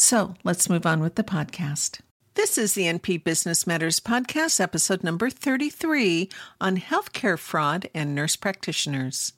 So let's move on with the podcast. This is the NP Business Matters Podcast, episode number 33 on healthcare fraud and nurse practitioners.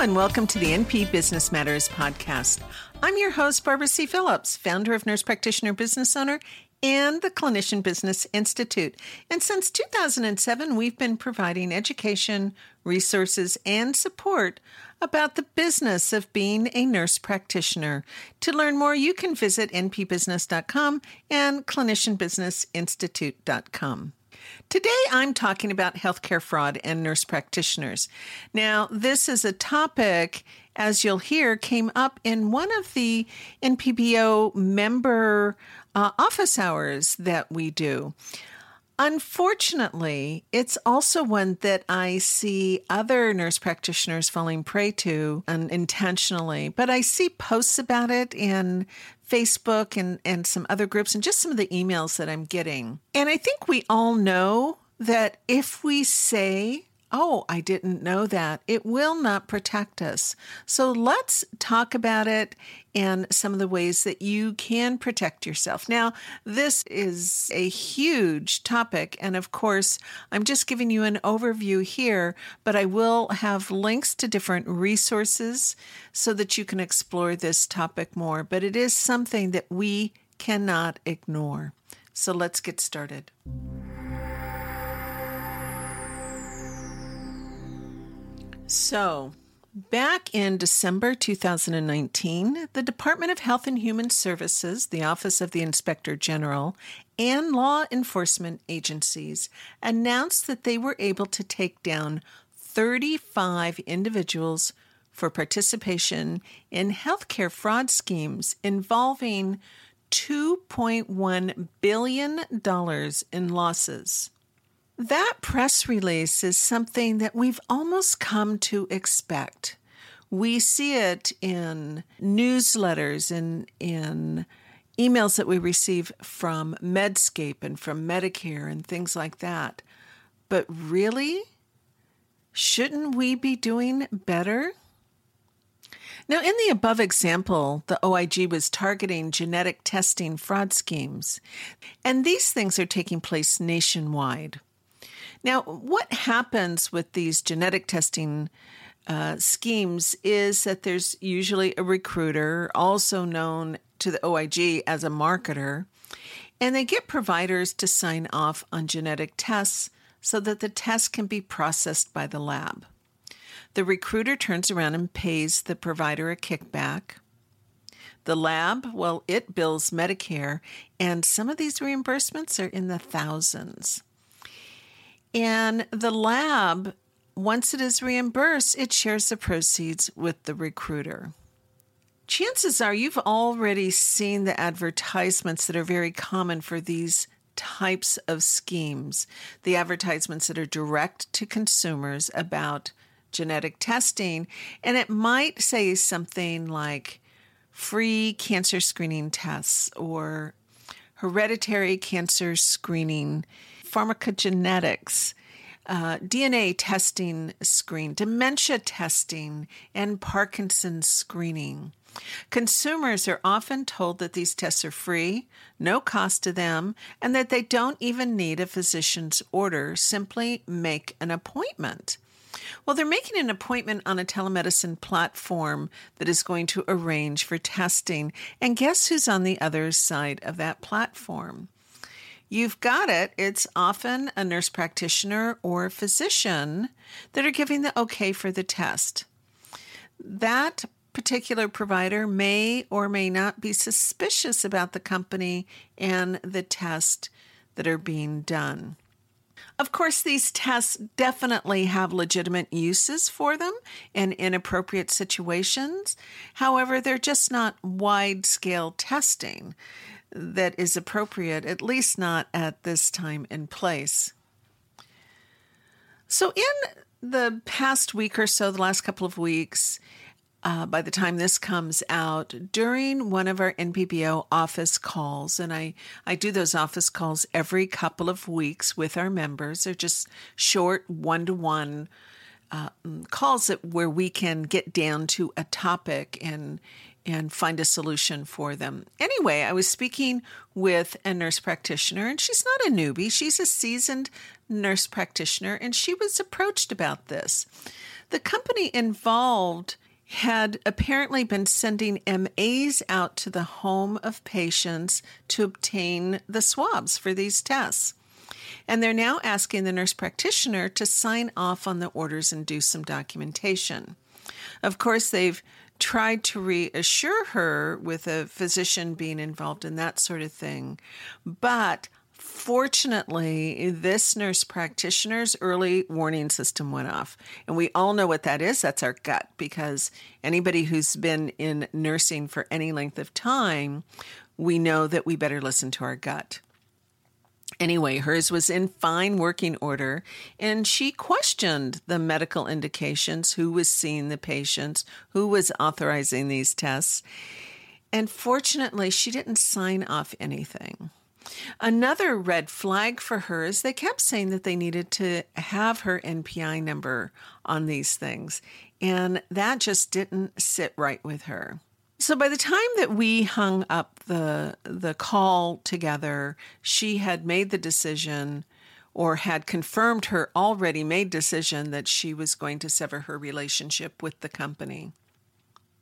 And welcome to the NP Business Matters Podcast. I'm your host, Barbara C. Phillips, founder of Nurse Practitioner Business Owner and the Clinician Business Institute. And since 2007, we've been providing education, resources, and support about the business of being a nurse practitioner. To learn more, you can visit npbusiness.com and clinicianbusinessinstitute.com. Today, I'm talking about healthcare fraud and nurse practitioners. Now, this is a topic, as you'll hear, came up in one of the NPBO member uh, office hours that we do. Unfortunately, it's also one that I see other nurse practitioners falling prey to unintentionally, but I see posts about it in Facebook and, and some other groups and just some of the emails that I'm getting. And I think we all know that if we say Oh, I didn't know that. It will not protect us. So let's talk about it and some of the ways that you can protect yourself. Now, this is a huge topic. And of course, I'm just giving you an overview here, but I will have links to different resources so that you can explore this topic more. But it is something that we cannot ignore. So let's get started. So, back in December 2019, the Department of Health and Human Services, the Office of the Inspector General, and law enforcement agencies announced that they were able to take down 35 individuals for participation in healthcare fraud schemes involving $2.1 billion in losses. That press release is something that we've almost come to expect. We see it in newsletters and in emails that we receive from Medscape and from Medicare and things like that. But really, shouldn't we be doing better? Now, in the above example, the OIG was targeting genetic testing fraud schemes, and these things are taking place nationwide. Now, what happens with these genetic testing uh, schemes is that there's usually a recruiter, also known to the OIG as a marketer, and they get providers to sign off on genetic tests so that the test can be processed by the lab. The recruiter turns around and pays the provider a kickback. The lab, well, it bills Medicare, and some of these reimbursements are in the thousands. And the lab, once it is reimbursed, it shares the proceeds with the recruiter. Chances are you've already seen the advertisements that are very common for these types of schemes. The advertisements that are direct to consumers about genetic testing. And it might say something like free cancer screening tests or hereditary cancer screening pharmacogenetics, uh, DNA testing screen, dementia testing, and Parkinson's screening. Consumers are often told that these tests are free, no cost to them, and that they don't even need a physician's order. Simply make an appointment. Well, they're making an appointment on a telemedicine platform that is going to arrange for testing. And guess who's on the other side of that platform? You've got it. It's often a nurse practitioner or physician that are giving the okay for the test. That particular provider may or may not be suspicious about the company and the test that are being done. Of course, these tests definitely have legitimate uses for them in inappropriate situations. However, they're just not wide scale testing that is appropriate, at least not at this time and place. So, in the past week or so, the last couple of weeks, uh, by the time this comes out during one of our NPBO office calls. And I, I do those office calls every couple of weeks with our members. They're just short one to one calls that, where we can get down to a topic and and find a solution for them. Anyway, I was speaking with a nurse practitioner, and she's not a newbie, she's a seasoned nurse practitioner, and she was approached about this. The company involved had apparently been sending MAs out to the home of patients to obtain the swabs for these tests. And they're now asking the nurse practitioner to sign off on the orders and do some documentation. Of course, they've tried to reassure her with a physician being involved in that sort of thing, but Fortunately, this nurse practitioner's early warning system went off. And we all know what that is. That's our gut, because anybody who's been in nursing for any length of time, we know that we better listen to our gut. Anyway, hers was in fine working order, and she questioned the medical indications who was seeing the patients, who was authorizing these tests. And fortunately, she didn't sign off anything. Another red flag for her is they kept saying that they needed to have her NPI number on these things, and that just didn't sit right with her. So by the time that we hung up the the call together, she had made the decision or had confirmed her already made decision that she was going to sever her relationship with the company.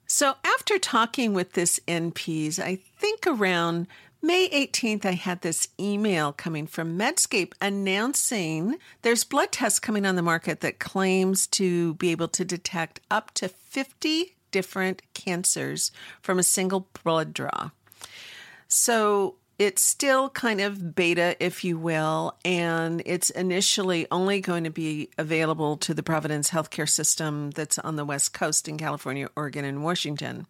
So after talking with this NPs, I think around May 18th, I had this email coming from Medscape announcing there's blood tests coming on the market that claims to be able to detect up to 50 different cancers from a single blood draw. So it's still kind of beta, if you will, and it's initially only going to be available to the Providence healthcare system that's on the West Coast in California, Oregon, and Washington.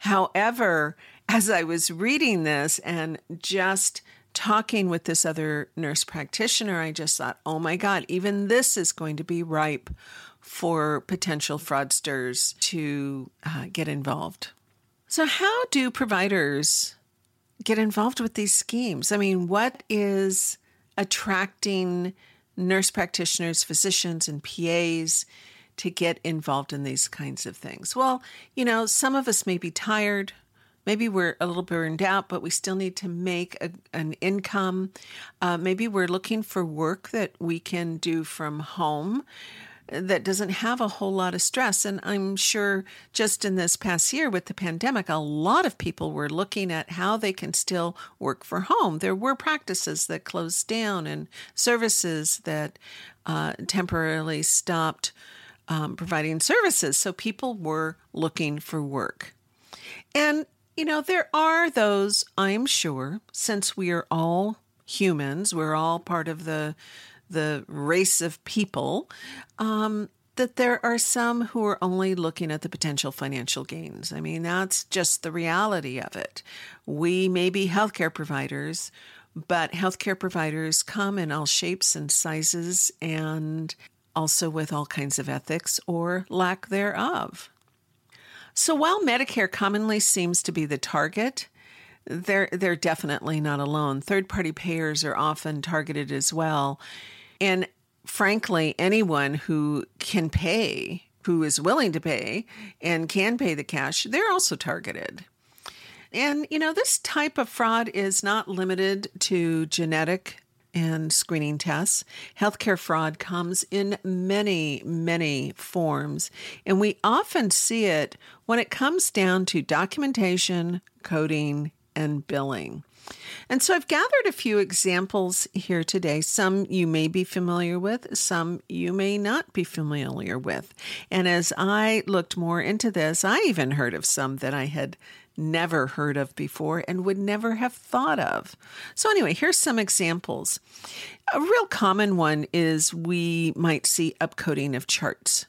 However, as I was reading this and just talking with this other nurse practitioner, I just thought, oh my God, even this is going to be ripe for potential fraudsters to uh, get involved. So, how do providers get involved with these schemes? I mean, what is attracting nurse practitioners, physicians, and PAs to get involved in these kinds of things? Well, you know, some of us may be tired maybe we're a little burned out, but we still need to make a, an income. Uh, maybe we're looking for work that we can do from home that doesn't have a whole lot of stress. And I'm sure just in this past year with the pandemic, a lot of people were looking at how they can still work for home. There were practices that closed down and services that uh, temporarily stopped um, providing services. So people were looking for work. And you know, there are those, I'm sure, since we are all humans, we're all part of the the race of people, um, that there are some who are only looking at the potential financial gains. I mean, that's just the reality of it. We may be healthcare providers, but healthcare providers come in all shapes and sizes and also with all kinds of ethics or lack thereof. So while Medicare commonly seems to be the target, they're they're definitely not alone. Third-party payers are often targeted as well. And frankly, anyone who can pay who is willing to pay and can pay the cash, they're also targeted. And, you know, this type of fraud is not limited to genetic and screening tests. Healthcare fraud comes in many, many forms, and we often see it when it comes down to documentation, coding, and billing. And so I've gathered a few examples here today. Some you may be familiar with, some you may not be familiar with. And as I looked more into this, I even heard of some that I had never heard of before and would never have thought of. So, anyway, here's some examples. A real common one is we might see upcoding of charts.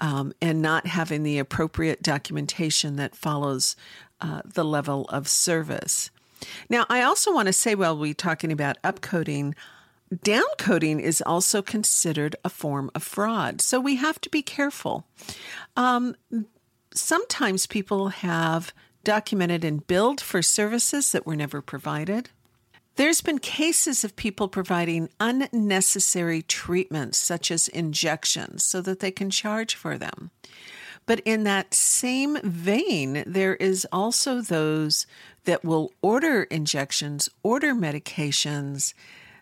Um, and not having the appropriate documentation that follows uh, the level of service. Now, I also want to say while we're talking about upcoding, downcoding is also considered a form of fraud. So we have to be careful. Um, sometimes people have documented and billed for services that were never provided. There's been cases of people providing unnecessary treatments, such as injections, so that they can charge for them. But in that same vein, there is also those that will order injections, order medications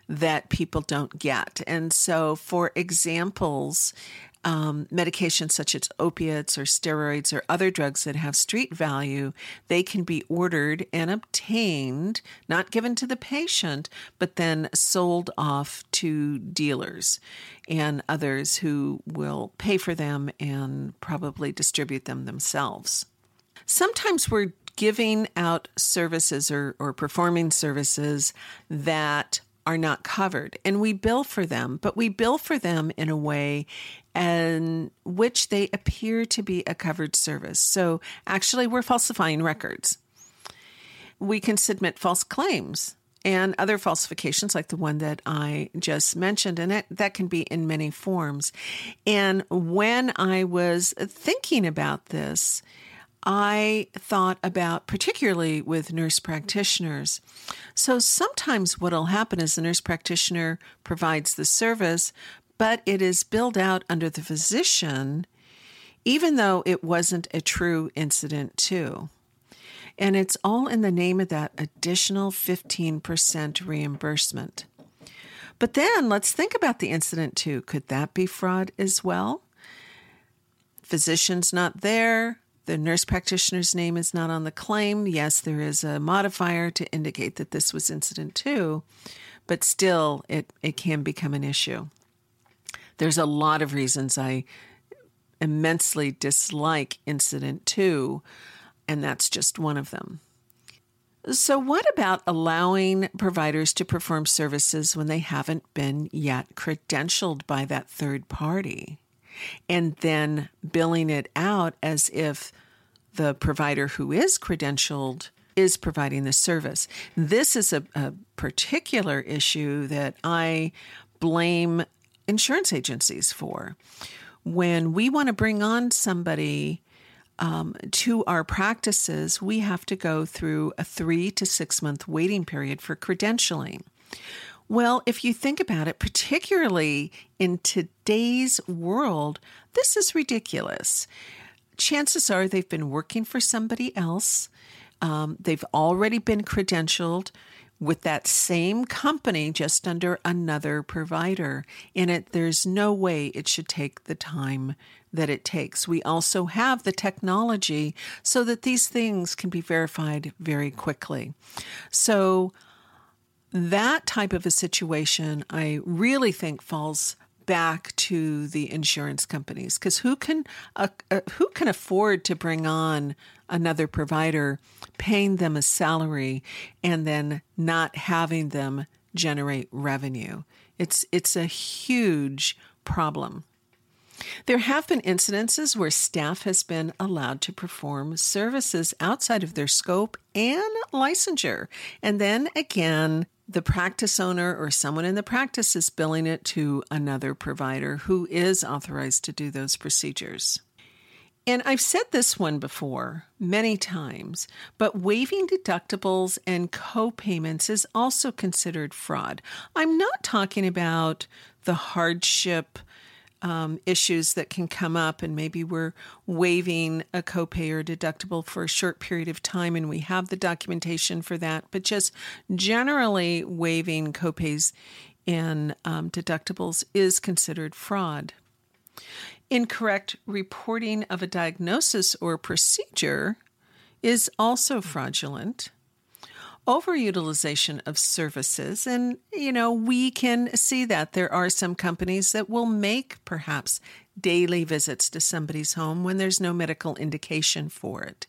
that people don't get. And so, for examples, um, medications such as opiates or steroids or other drugs that have street value, they can be ordered and obtained, not given to the patient, but then sold off to dealers and others who will pay for them and probably distribute them themselves. Sometimes we're giving out services or, or performing services that are not covered. And we bill for them but we bill for them in a way in which they appear to be a covered service. So actually we're falsifying records. We can submit false claims and other falsifications like the one that I just mentioned and that can be in many forms. And when I was thinking about this I thought about, particularly with nurse practitioners. So sometimes what will happen is the nurse practitioner provides the service, but it is billed out under the physician, even though it wasn't a true incident, to. And it's all in the name of that additional 15% reimbursement. But then let's think about the incident, to. Could that be fraud as well? Physician's not there the nurse practitioner's name is not on the claim. Yes, there is a modifier to indicate that this was incident to, but still it, it can become an issue. There's a lot of reasons I immensely dislike incident to, and that's just one of them. So, what about allowing providers to perform services when they haven't been yet credentialed by that third party? And then billing it out as if the provider who is credentialed is providing the service. This is a, a particular issue that I blame insurance agencies for. When we want to bring on somebody um, to our practices, we have to go through a three to six month waiting period for credentialing. Well, if you think about it, particularly in today's world, this is ridiculous. Chances are they've been working for somebody else. Um, they've already been credentialed with that same company just under another provider. And it there's no way it should take the time that it takes. We also have the technology so that these things can be verified very quickly. So that type of a situation, I really think falls back to the insurance companies because who can uh, uh, who can afford to bring on another provider, paying them a salary, and then not having them generate revenue? It's it's a huge problem. There have been incidences where staff has been allowed to perform services outside of their scope and licensure. And then again, the practice owner or someone in the practice is billing it to another provider who is authorized to do those procedures. And I've said this one before many times, but waiving deductibles and co-payments is also considered fraud. I'm not talking about the hardship um, issues that can come up, and maybe we're waiving a copay or deductible for a short period of time, and we have the documentation for that. But just generally, waiving copays and um, deductibles is considered fraud. Incorrect reporting of a diagnosis or procedure is also fraudulent overutilization of services. And, you know, we can see that there are some companies that will make perhaps daily visits to somebody's home when there's no medical indication for it.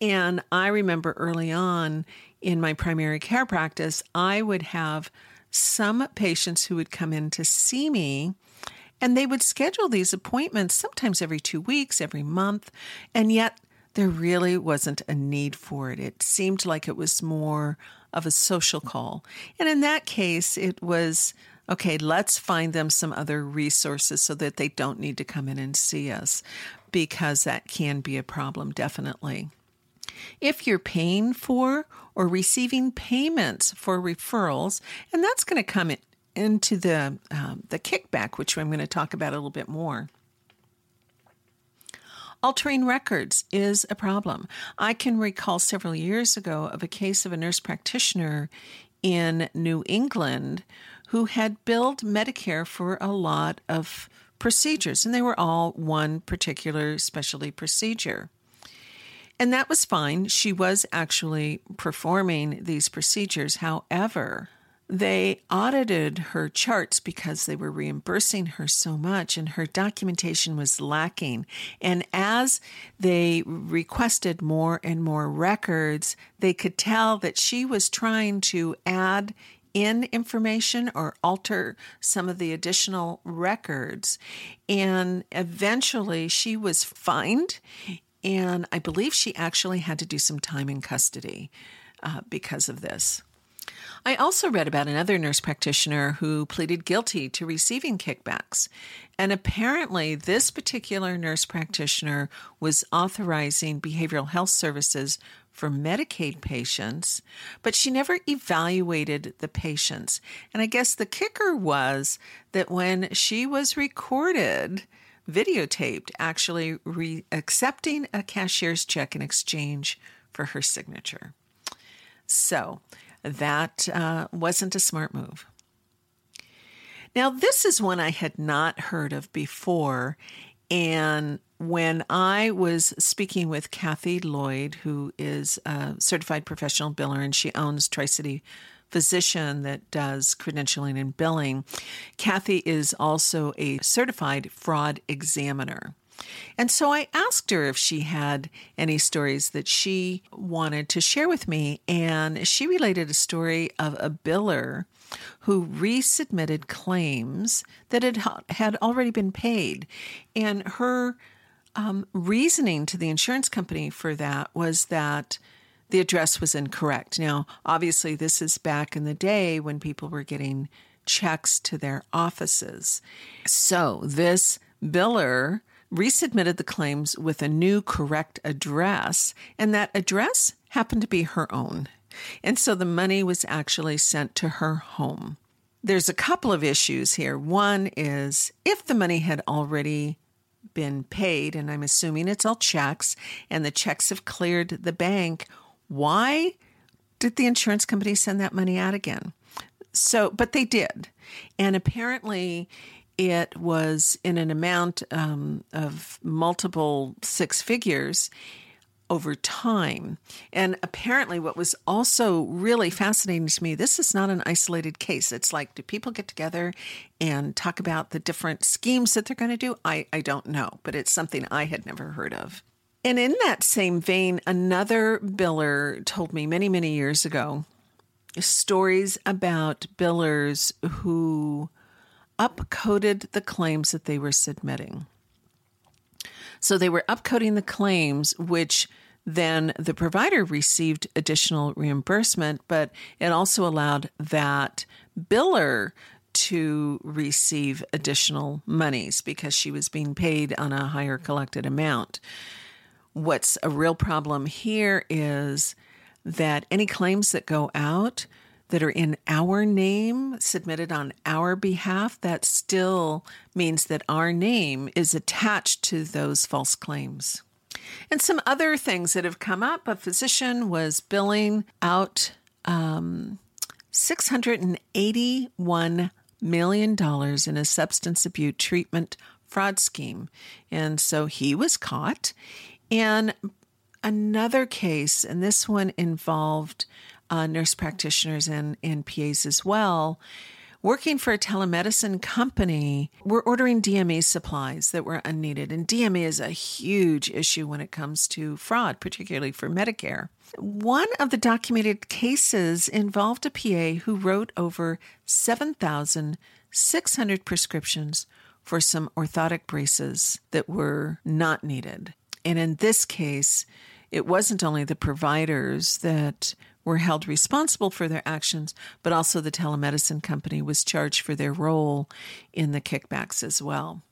And I remember early on in my primary care practice, I would have some patients who would come in to see me. And they would schedule these appointments sometimes every two weeks, every month. And yet there really wasn't a need for it. It seemed like it was more of a social call. And in that case, it was okay, let's find them some other resources so that they don't need to come in and see us because that can be a problem, definitely. If you're paying for or receiving payments for referrals, and that's going to come in, into the um, the kickback, which I'm going to talk about a little bit more. Altering records is a problem. I can recall several years ago of a case of a nurse practitioner in New England who had billed Medicare for a lot of procedures, and they were all one particular specialty procedure. And that was fine. She was actually performing these procedures. However, they audited her charts because they were reimbursing her so much and her documentation was lacking. And as they requested more and more records, they could tell that she was trying to add in information or alter some of the additional records. And eventually she was fined. And I believe she actually had to do some time in custody uh, because of this. I also read about another nurse practitioner who pleaded guilty to receiving kickbacks. And apparently, this particular nurse practitioner was authorizing behavioral health services for Medicaid patients, but she never evaluated the patients. And I guess the kicker was that when she was recorded, videotaped, actually re- accepting a cashier's check in exchange for her signature. So, that uh, wasn't a smart move. Now, this is one I had not heard of before. And when I was speaking with Kathy Lloyd, who is a certified professional biller and she owns Tri City Physician that does credentialing and billing, Kathy is also a certified fraud examiner. And so I asked her if she had any stories that she wanted to share with me. And she related a story of a biller who resubmitted claims that had, had already been paid. And her um, reasoning to the insurance company for that was that the address was incorrect. Now, obviously, this is back in the day when people were getting checks to their offices. So, this biller resubmitted the claims with a new correct address, and that address happened to be her own. And so the money was actually sent to her home. There's a couple of issues here. One is if the money had already been paid, and I'm assuming it's all checks, and the checks have cleared the bank, why did the insurance company send that money out again? So, but they did. And apparently, it was in an amount um, of multiple six figures over time. And apparently, what was also really fascinating to me this is not an isolated case. It's like, do people get together and talk about the different schemes that they're going to do? I, I don't know, but it's something I had never heard of. And in that same vein, another biller told me many, many years ago stories about billers who upcoded the claims that they were submitting. So they were upcoding the claims, which then the provider received additional reimbursement, but it also allowed that biller to receive additional monies because she was being paid on a higher collected amount. What's a real problem here is that any claims that go out that are in our name, submitted on our behalf, that still means that our name is attached to those false claims. And some other things that have come up a physician was billing out um, $681 million in a substance abuse treatment fraud scheme. And so he was caught. And another case, and this one involved uh, nurse practitioners and, and PAs as well. Working for a telemedicine company, we're ordering DME supplies that were unneeded. And DME is a huge issue when it comes to fraud, particularly for Medicare. One of the documented cases involved a PA who wrote over 7,600 prescriptions for some orthotic braces that were not needed. And in this case, it wasn't only the providers that were held responsible for their actions, but also the telemedicine company was charged for their role in the kickbacks as well.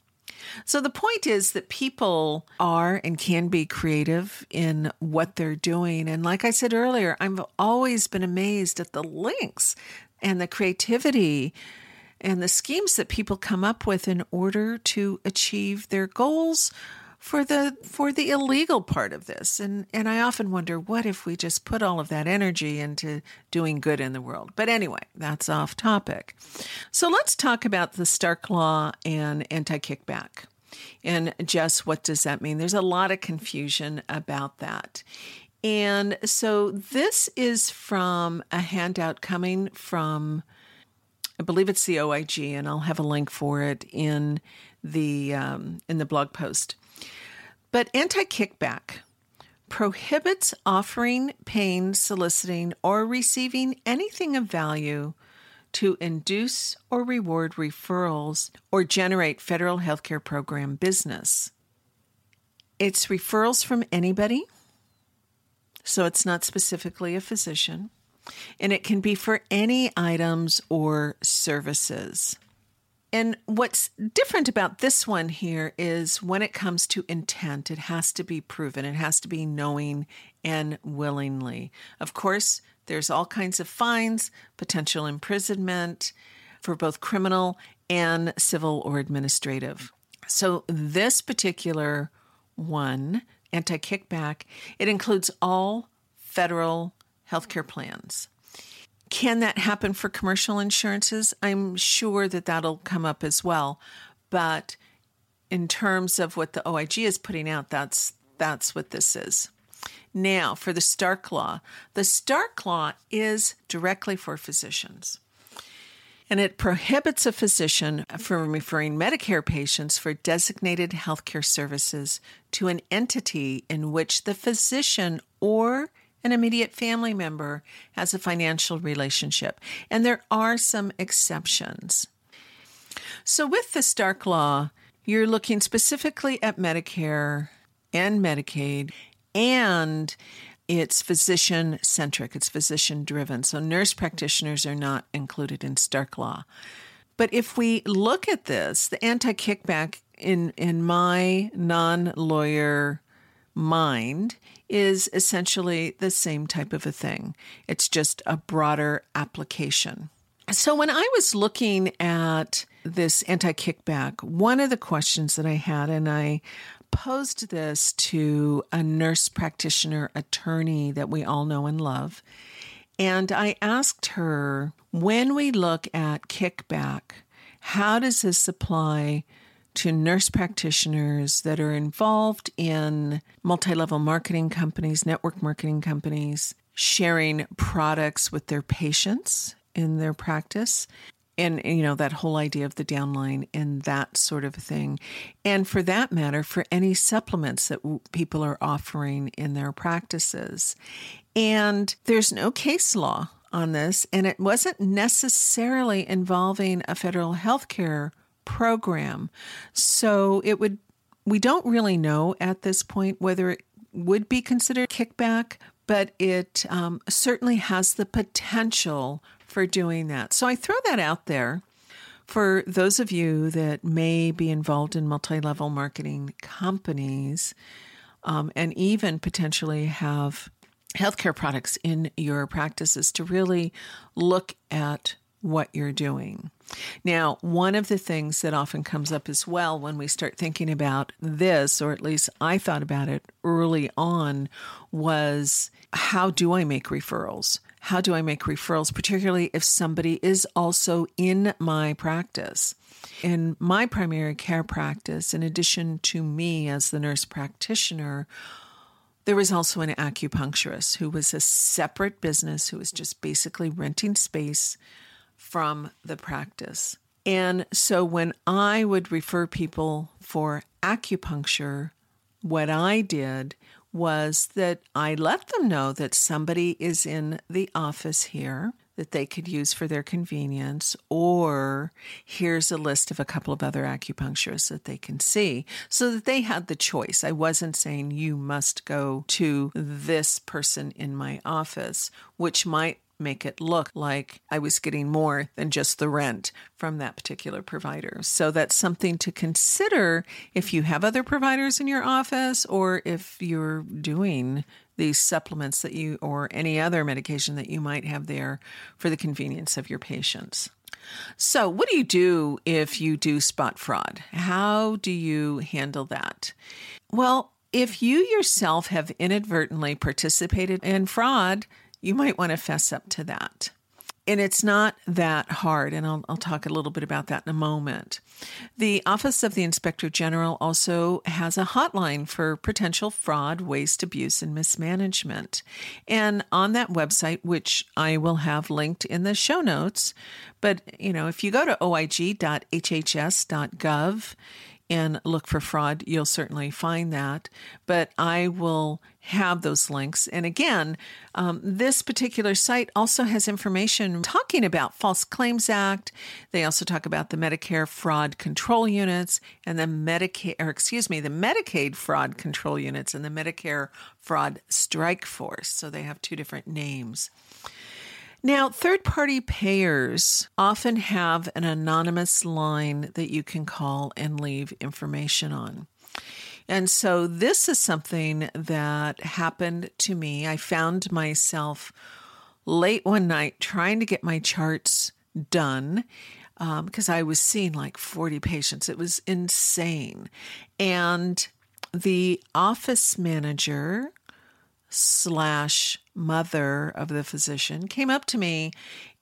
So the point is that people are and can be creative in what they're doing. And like I said earlier, I've always been amazed at the links and the creativity and the schemes that people come up with in order to achieve their goals for the for the illegal part of this. And and I often wonder what if we just put all of that energy into doing good in the world? But anyway that's off topic. So let's talk about the Stark law and anti-kickback. And just what does that mean? There's a lot of confusion about that. And so this is from a handout coming from I believe it's the OIG, and I'll have a link for it in the um, in the blog post. But anti kickback prohibits offering, paying, soliciting, or receiving anything of value to induce or reward referrals or generate federal healthcare program business. It's referrals from anybody, so it's not specifically a physician, and it can be for any items or services. And what's different about this one here is when it comes to intent, it has to be proven, it has to be knowing and willingly. Of course, there's all kinds of fines, potential imprisonment for both criminal and civil or administrative. So, this particular one, anti kickback, it includes all federal healthcare plans. Can that happen for commercial insurances? I'm sure that that'll come up as well. But in terms of what the OIG is putting out, that's that's what this is. Now, for the Stark Law, the Stark Law is directly for physicians. And it prohibits a physician from referring Medicare patients for designated healthcare services to an entity in which the physician or an immediate family member has a financial relationship. And there are some exceptions. So, with the Stark Law, you're looking specifically at Medicare and Medicaid, and it's physician centric, it's physician driven. So, nurse practitioners are not included in Stark Law. But if we look at this, the anti kickback in, in my non lawyer mind is essentially the same type of a thing. It's just a broader application. So, when I was looking at this anti kickback, one of the questions that I had, and I posed this to a nurse practitioner attorney that we all know and love, and I asked her when we look at kickback, how does this apply to nurse practitioners that are involved in multi level marketing companies, network marketing companies, sharing products with their patients in their practice. And, you know, that whole idea of the downline and that sort of thing. And for that matter, for any supplements that w- people are offering in their practices. And there's no case law on this, and it wasn't necessarily involving a federal health care program. So it would, we don't really know at this point whether it would be considered kickback, but it um, certainly has the potential for doing that. So I throw that out there for those of you that may be involved in multi level marketing companies um, and even potentially have healthcare products in your practices to really look at what you're doing. Now, one of the things that often comes up as well when we start thinking about this, or at least I thought about it early on, was how do I make referrals? How do I make referrals, particularly if somebody is also in my practice? In my primary care practice, in addition to me as the nurse practitioner, there was also an acupuncturist who was a separate business who was just basically renting space from the practice. And so when I would refer people for acupuncture, what I did was that I let them know that somebody is in the office here that they could use for their convenience, or here's a list of a couple of other acupuncturists that they can see so that they had the choice. I wasn't saying you must go to this person in my office, which might make it look like I was getting more than just the rent from that particular provider. So that's something to consider if you have other providers in your office or if you're doing these supplements that you or any other medication that you might have there for the convenience of your patients. So, what do you do if you do spot fraud? How do you handle that? Well, if you yourself have inadvertently participated in fraud, you might want to fess up to that. And it's not that hard, and I'll, I'll, talk a little bit about that in a moment. The Office of the Inspector General also has a hotline for potential fraud, waste, abuse, and mismanagement. And on that website, which I will have linked in the show notes, but you know, if you go to oig.hhs.gov, and look for fraud, you'll certainly find that. But I will have those links. And again, um, this particular site also has information talking about False Claims Act. They also talk about the Medicare fraud control units and the Medicaid, or excuse me, the Medicaid fraud control units and the Medicare fraud strike force. So they have two different names. Now, third party payers often have an anonymous line that you can call and leave information on. And so this is something that happened to me. I found myself late one night trying to get my charts done because um, I was seeing like 40 patients. It was insane. And the office manager slash mother of the physician came up to me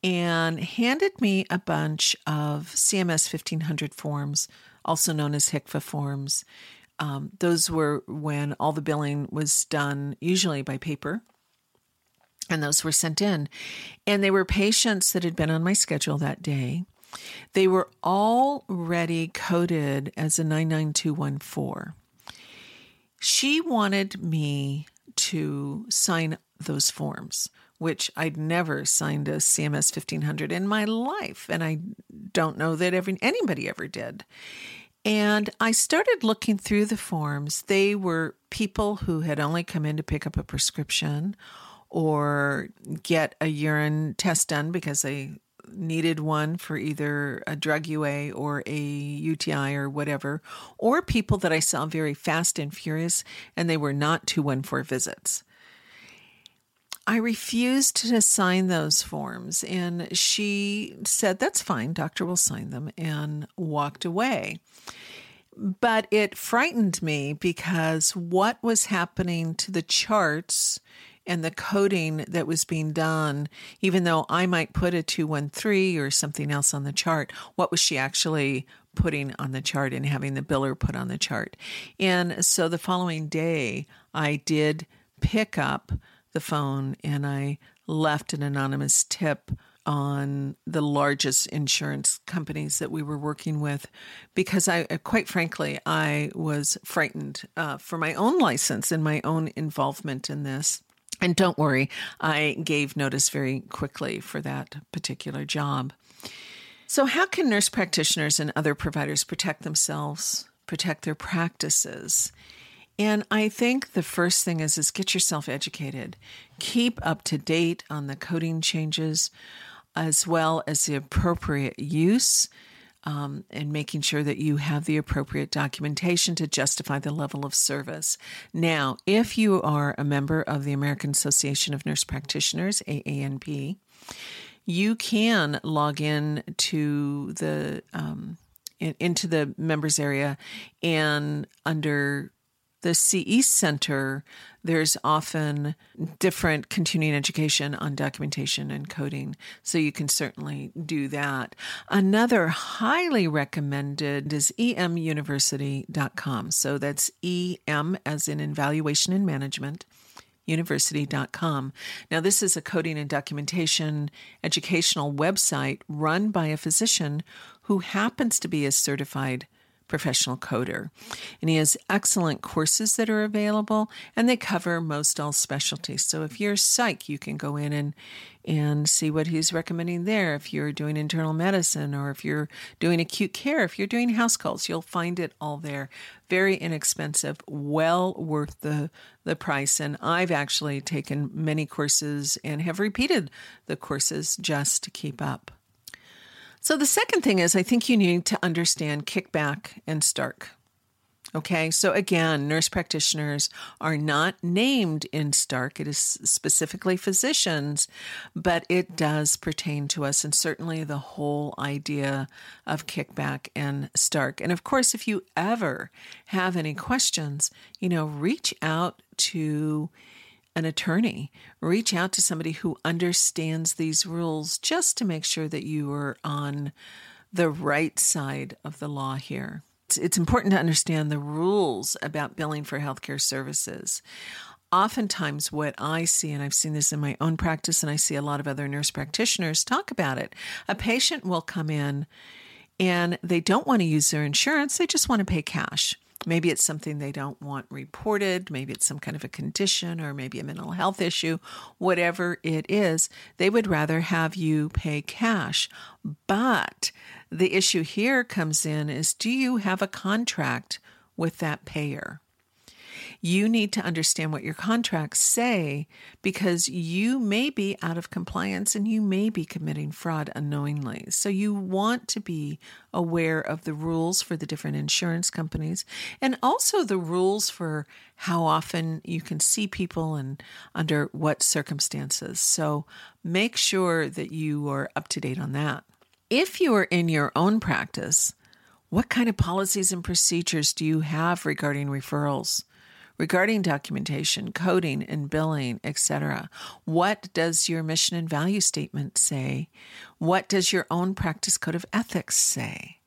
and handed me a bunch of CMS 1500 forms, also known as HCFA forms. Um, those were when all the billing was done, usually by paper. And those were sent in. And they were patients that had been on my schedule that day. They were already coded as a 99214. She wanted me to sign those forms, which I'd never signed a CMS 1500 in my life. And I don't know that every, anybody ever did. And I started looking through the forms. They were people who had only come in to pick up a prescription or get a urine test done because they needed one for either a drug UA or a UTI or whatever, or people that I saw very fast and furious and they were not 214 visits. I refused to sign those forms, and she said, That's fine, doctor will sign them, and walked away. But it frightened me because what was happening to the charts and the coding that was being done, even though I might put a 213 or something else on the chart, what was she actually putting on the chart and having the biller put on the chart? And so the following day, I did pick up the phone and I left an anonymous tip on the largest insurance companies that we were working with because I, quite frankly, I was frightened uh, for my own license and my own involvement in this. And don't worry, I gave notice very quickly for that particular job. So, how can nurse practitioners and other providers protect themselves, protect their practices? And I think the first thing is is get yourself educated. Keep up to date on the coding changes as well as the appropriate use um, and making sure that you have the appropriate documentation to justify the level of service. Now, if you are a member of the American Association of Nurse Practitioners, AANP, you can log in to the um, in, into the members area and under the CE Center, there's often different continuing education on documentation and coding. So you can certainly do that. Another highly recommended is emuniversity.com. So that's EM as in evaluation and management university.com. Now, this is a coding and documentation educational website run by a physician who happens to be a certified professional coder. And he has excellent courses that are available and they cover most all specialties. So if you're psych, you can go in and and see what he's recommending there. If you're doing internal medicine or if you're doing acute care, if you're doing house calls, you'll find it all there. Very inexpensive, well worth the the price. And I've actually taken many courses and have repeated the courses just to keep up. So the second thing is I think you need to understand kickback and Stark. Okay, so again, nurse practitioners are not named in Stark. It is specifically physicians, but it does pertain to us, and certainly the whole idea of kickback and Stark. And of course, if you ever have any questions, you know, reach out to an attorney. Reach out to somebody who understands these rules just to make sure that you are on the right side of the law here. It's, it's important to understand the rules about billing for healthcare services. Oftentimes, what I see, and I've seen this in my own practice, and I see a lot of other nurse practitioners talk about it, a patient will come in and they don't want to use their insurance, they just want to pay cash. Maybe it's something they don't want reported. Maybe it's some kind of a condition or maybe a mental health issue. Whatever it is, they would rather have you pay cash. But the issue here comes in is do you have a contract with that payer? You need to understand what your contracts say because you may be out of compliance and you may be committing fraud unknowingly. So you want to be aware of the rules for the different insurance companies and also the rules for how often you can see people and under what circumstances. So make sure that you are up to date on that. If you are in your own practice, what kind of policies and procedures do you have regarding referrals? Regarding documentation, coding, and billing, etc. What does your mission and value statement say? What does your own practice code of ethics say?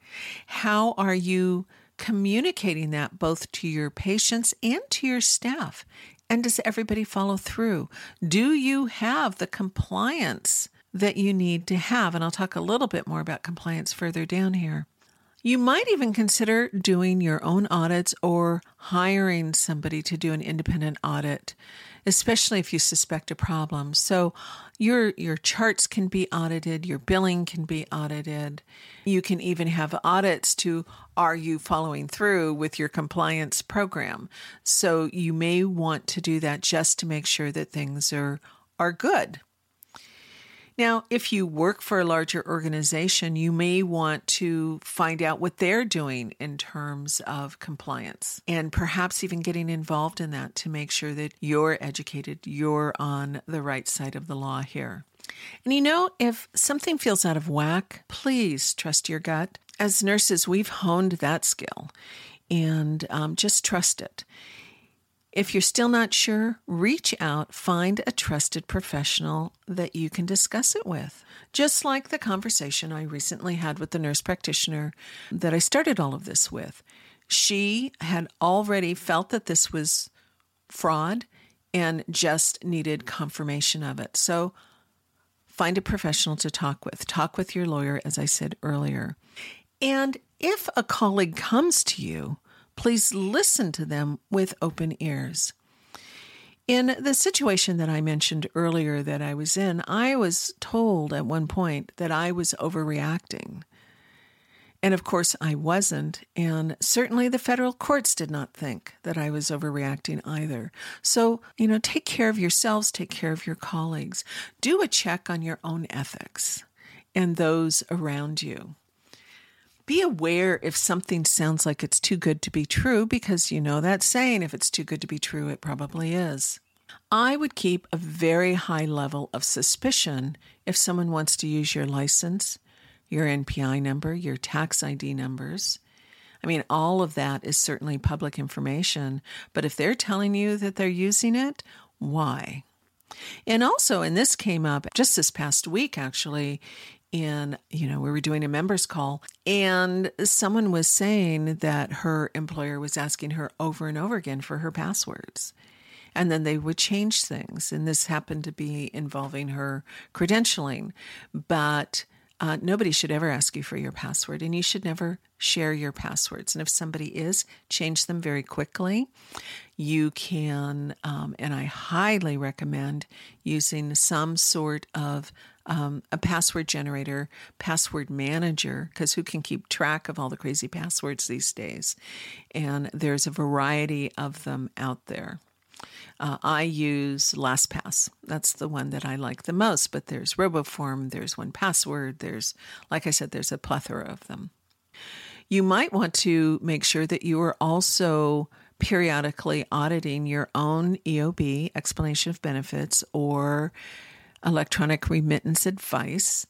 How are you communicating that both to your patients and to your staff? And does everybody follow through? Do you have the compliance that you need to have? And I'll talk a little bit more about compliance further down here. You might even consider doing your own audits or hiring somebody to do an independent audit, especially if you suspect a problem. So your your charts can be audited, your billing can be audited. You can even have audits to are you following through with your compliance program. So you may want to do that just to make sure that things are are good. Now, if you work for a larger organization, you may want to find out what they're doing in terms of compliance and perhaps even getting involved in that to make sure that you're educated, you're on the right side of the law here. And you know, if something feels out of whack, please trust your gut. As nurses, we've honed that skill and um, just trust it. If you're still not sure, reach out, find a trusted professional that you can discuss it with. Just like the conversation I recently had with the nurse practitioner that I started all of this with. She had already felt that this was fraud and just needed confirmation of it. So find a professional to talk with. Talk with your lawyer, as I said earlier. And if a colleague comes to you Please listen to them with open ears. In the situation that I mentioned earlier that I was in, I was told at one point that I was overreacting. And of course, I wasn't. And certainly the federal courts did not think that I was overreacting either. So, you know, take care of yourselves, take care of your colleagues. Do a check on your own ethics and those around you. Be aware if something sounds like it's too good to be true, because you know that saying, if it's too good to be true, it probably is. I would keep a very high level of suspicion if someone wants to use your license, your NPI number, your tax ID numbers. I mean, all of that is certainly public information, but if they're telling you that they're using it, why? And also, and this came up just this past week actually, in you know we were doing a members call and someone was saying that her employer was asking her over and over again for her passwords and then they would change things and this happened to be involving her credentialing but uh, nobody should ever ask you for your password, and you should never share your passwords. And if somebody is, change them very quickly. You can, um, and I highly recommend using some sort of um, a password generator, password manager, because who can keep track of all the crazy passwords these days? And there's a variety of them out there. Uh, I use LastPass. That's the one that I like the most, but there's RoboForm, there's 1Password, there's, like I said, there's a plethora of them. You might want to make sure that you are also periodically auditing your own EOB, explanation of benefits, or electronic remittance advice.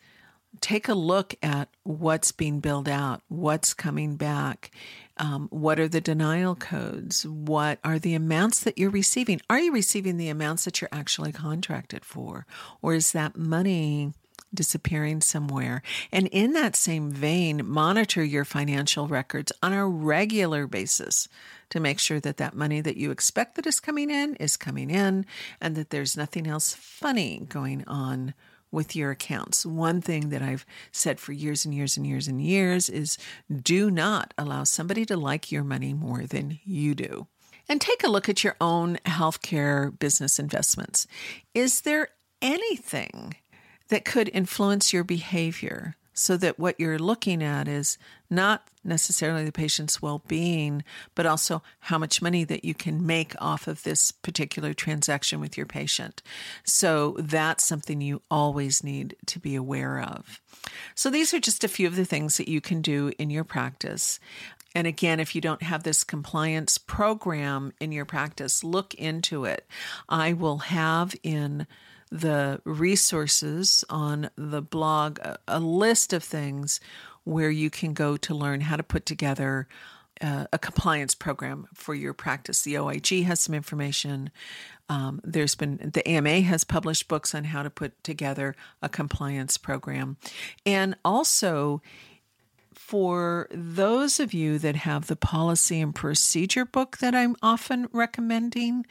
Take a look at what's being billed out, what's coming back, um, what are the denial codes, what are the amounts that you're receiving. Are you receiving the amounts that you're actually contracted for, or is that money? Disappearing somewhere. And in that same vein, monitor your financial records on a regular basis to make sure that that money that you expect that is coming in is coming in and that there's nothing else funny going on with your accounts. One thing that I've said for years and years and years and years is do not allow somebody to like your money more than you do. And take a look at your own healthcare business investments. Is there anything that could influence your behavior? so that what you're looking at is not necessarily the patient's well being, but also how much money that you can make off of this particular transaction with your patient. So that's something you always need to be aware of. So these are just a few of the things that you can do in your practice. And again, if you don't have this compliance program in your practice, look into it. I will have in the resources on the blog a, a list of things where you can go to learn how to put together uh, a compliance program for your practice. The OIG has some information. Um, there's been the AMA has published books on how to put together a compliance program, and also for those of you that have the policy and procedure book that I'm often recommending,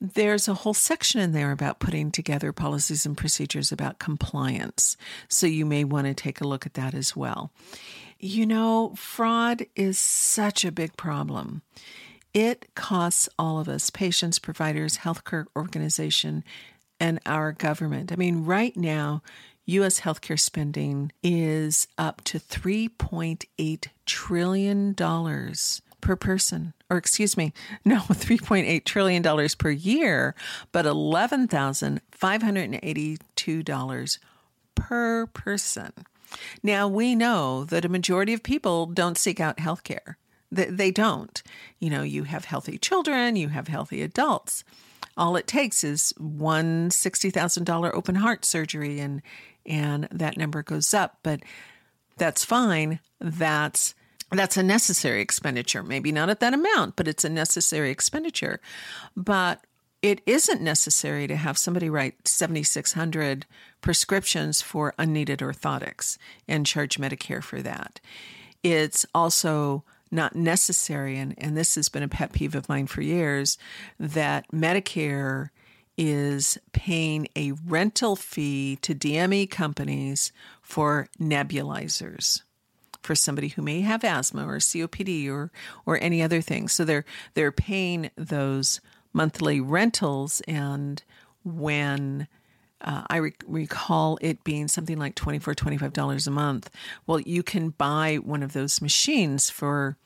there's a whole section in there about putting together policies and procedures about compliance. So you may want to take a look at that as well. You know, fraud is such a big problem. It costs all of us, patients, providers, healthcare organization, and our government. I mean, right now, US healthcare spending is up to $3.8 trillion per person, or excuse me, no, $3.8 trillion per year, but $11,582 per person. Now, we know that a majority of people don't seek out health care. They don't. You know, you have healthy children, you have healthy adults. All it takes is one $60,000 open heart surgery and and that number goes up, but that's fine. That's that's a necessary expenditure. Maybe not at that amount, but it's a necessary expenditure. But it isn't necessary to have somebody write 7,600 prescriptions for unneeded orthotics and charge Medicare for that. It's also not necessary, and, and this has been a pet peeve of mine for years, that Medicare is paying a rental fee to DME companies for nebulizers for somebody who may have asthma or COPD or or any other thing. So they're they're paying those monthly rentals, and when uh, I re- recall it being something like $24, $25 a month. Well, you can buy one of those machines for,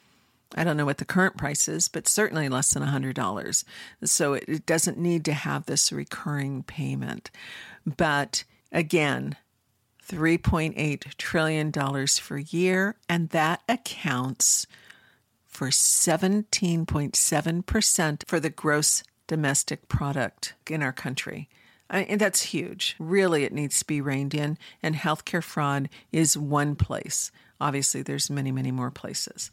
I don't know what the current price is, but certainly less than $100. So it, it doesn't need to have this recurring payment. But again, $3.8 trillion per year, and that accounts for 17.7% for the gross domestic product in our country. and that's huge. Really, it needs to be reined in, and healthcare fraud is one place. Obviously, there's many, many more places.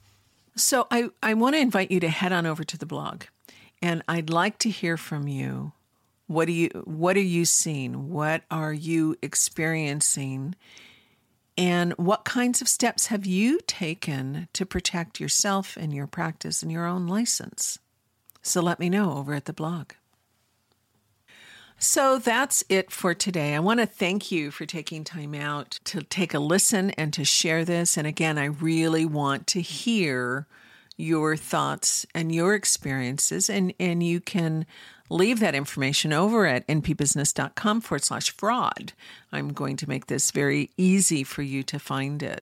So I, I want to invite you to head on over to the blog, and I'd like to hear from you. What do you what are you seeing? What are you experiencing? And what kinds of steps have you taken to protect yourself and your practice and your own license? So let me know over at the blog. So that's it for today. I want to thank you for taking time out to take a listen and to share this. And again, I really want to hear your thoughts and your experiences. And, and you can leave that information over at npbusiness.com forward slash fraud. I'm going to make this very easy for you to find it.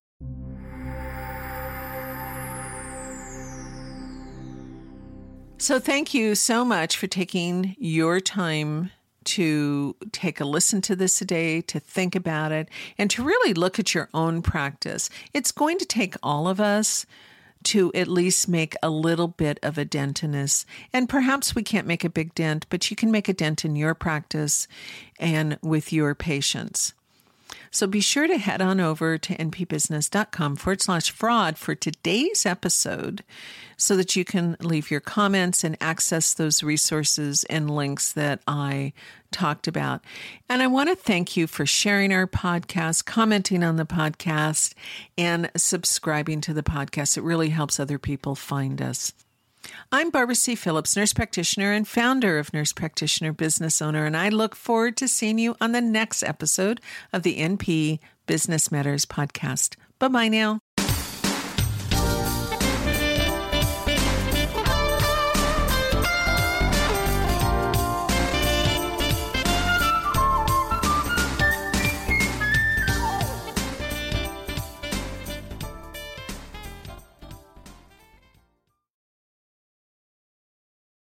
So, thank you so much for taking your time to take a listen to this today, to think about it, and to really look at your own practice. It's going to take all of us to at least make a little bit of a dent in. And perhaps we can't make a big dent, but you can make a dent in your practice and with your patients. So be sure to head on over to npbusiness.com forward slash fraud for today's episode so that you can leave your comments and access those resources and links that I talked about. And I want to thank you for sharing our podcast, commenting on the podcast, and subscribing to the podcast. It really helps other people find us. I'm Barbara C. Phillips, nurse practitioner and founder of Nurse Practitioner Business Owner, and I look forward to seeing you on the next episode of the NP Business Matters podcast. Bye bye now.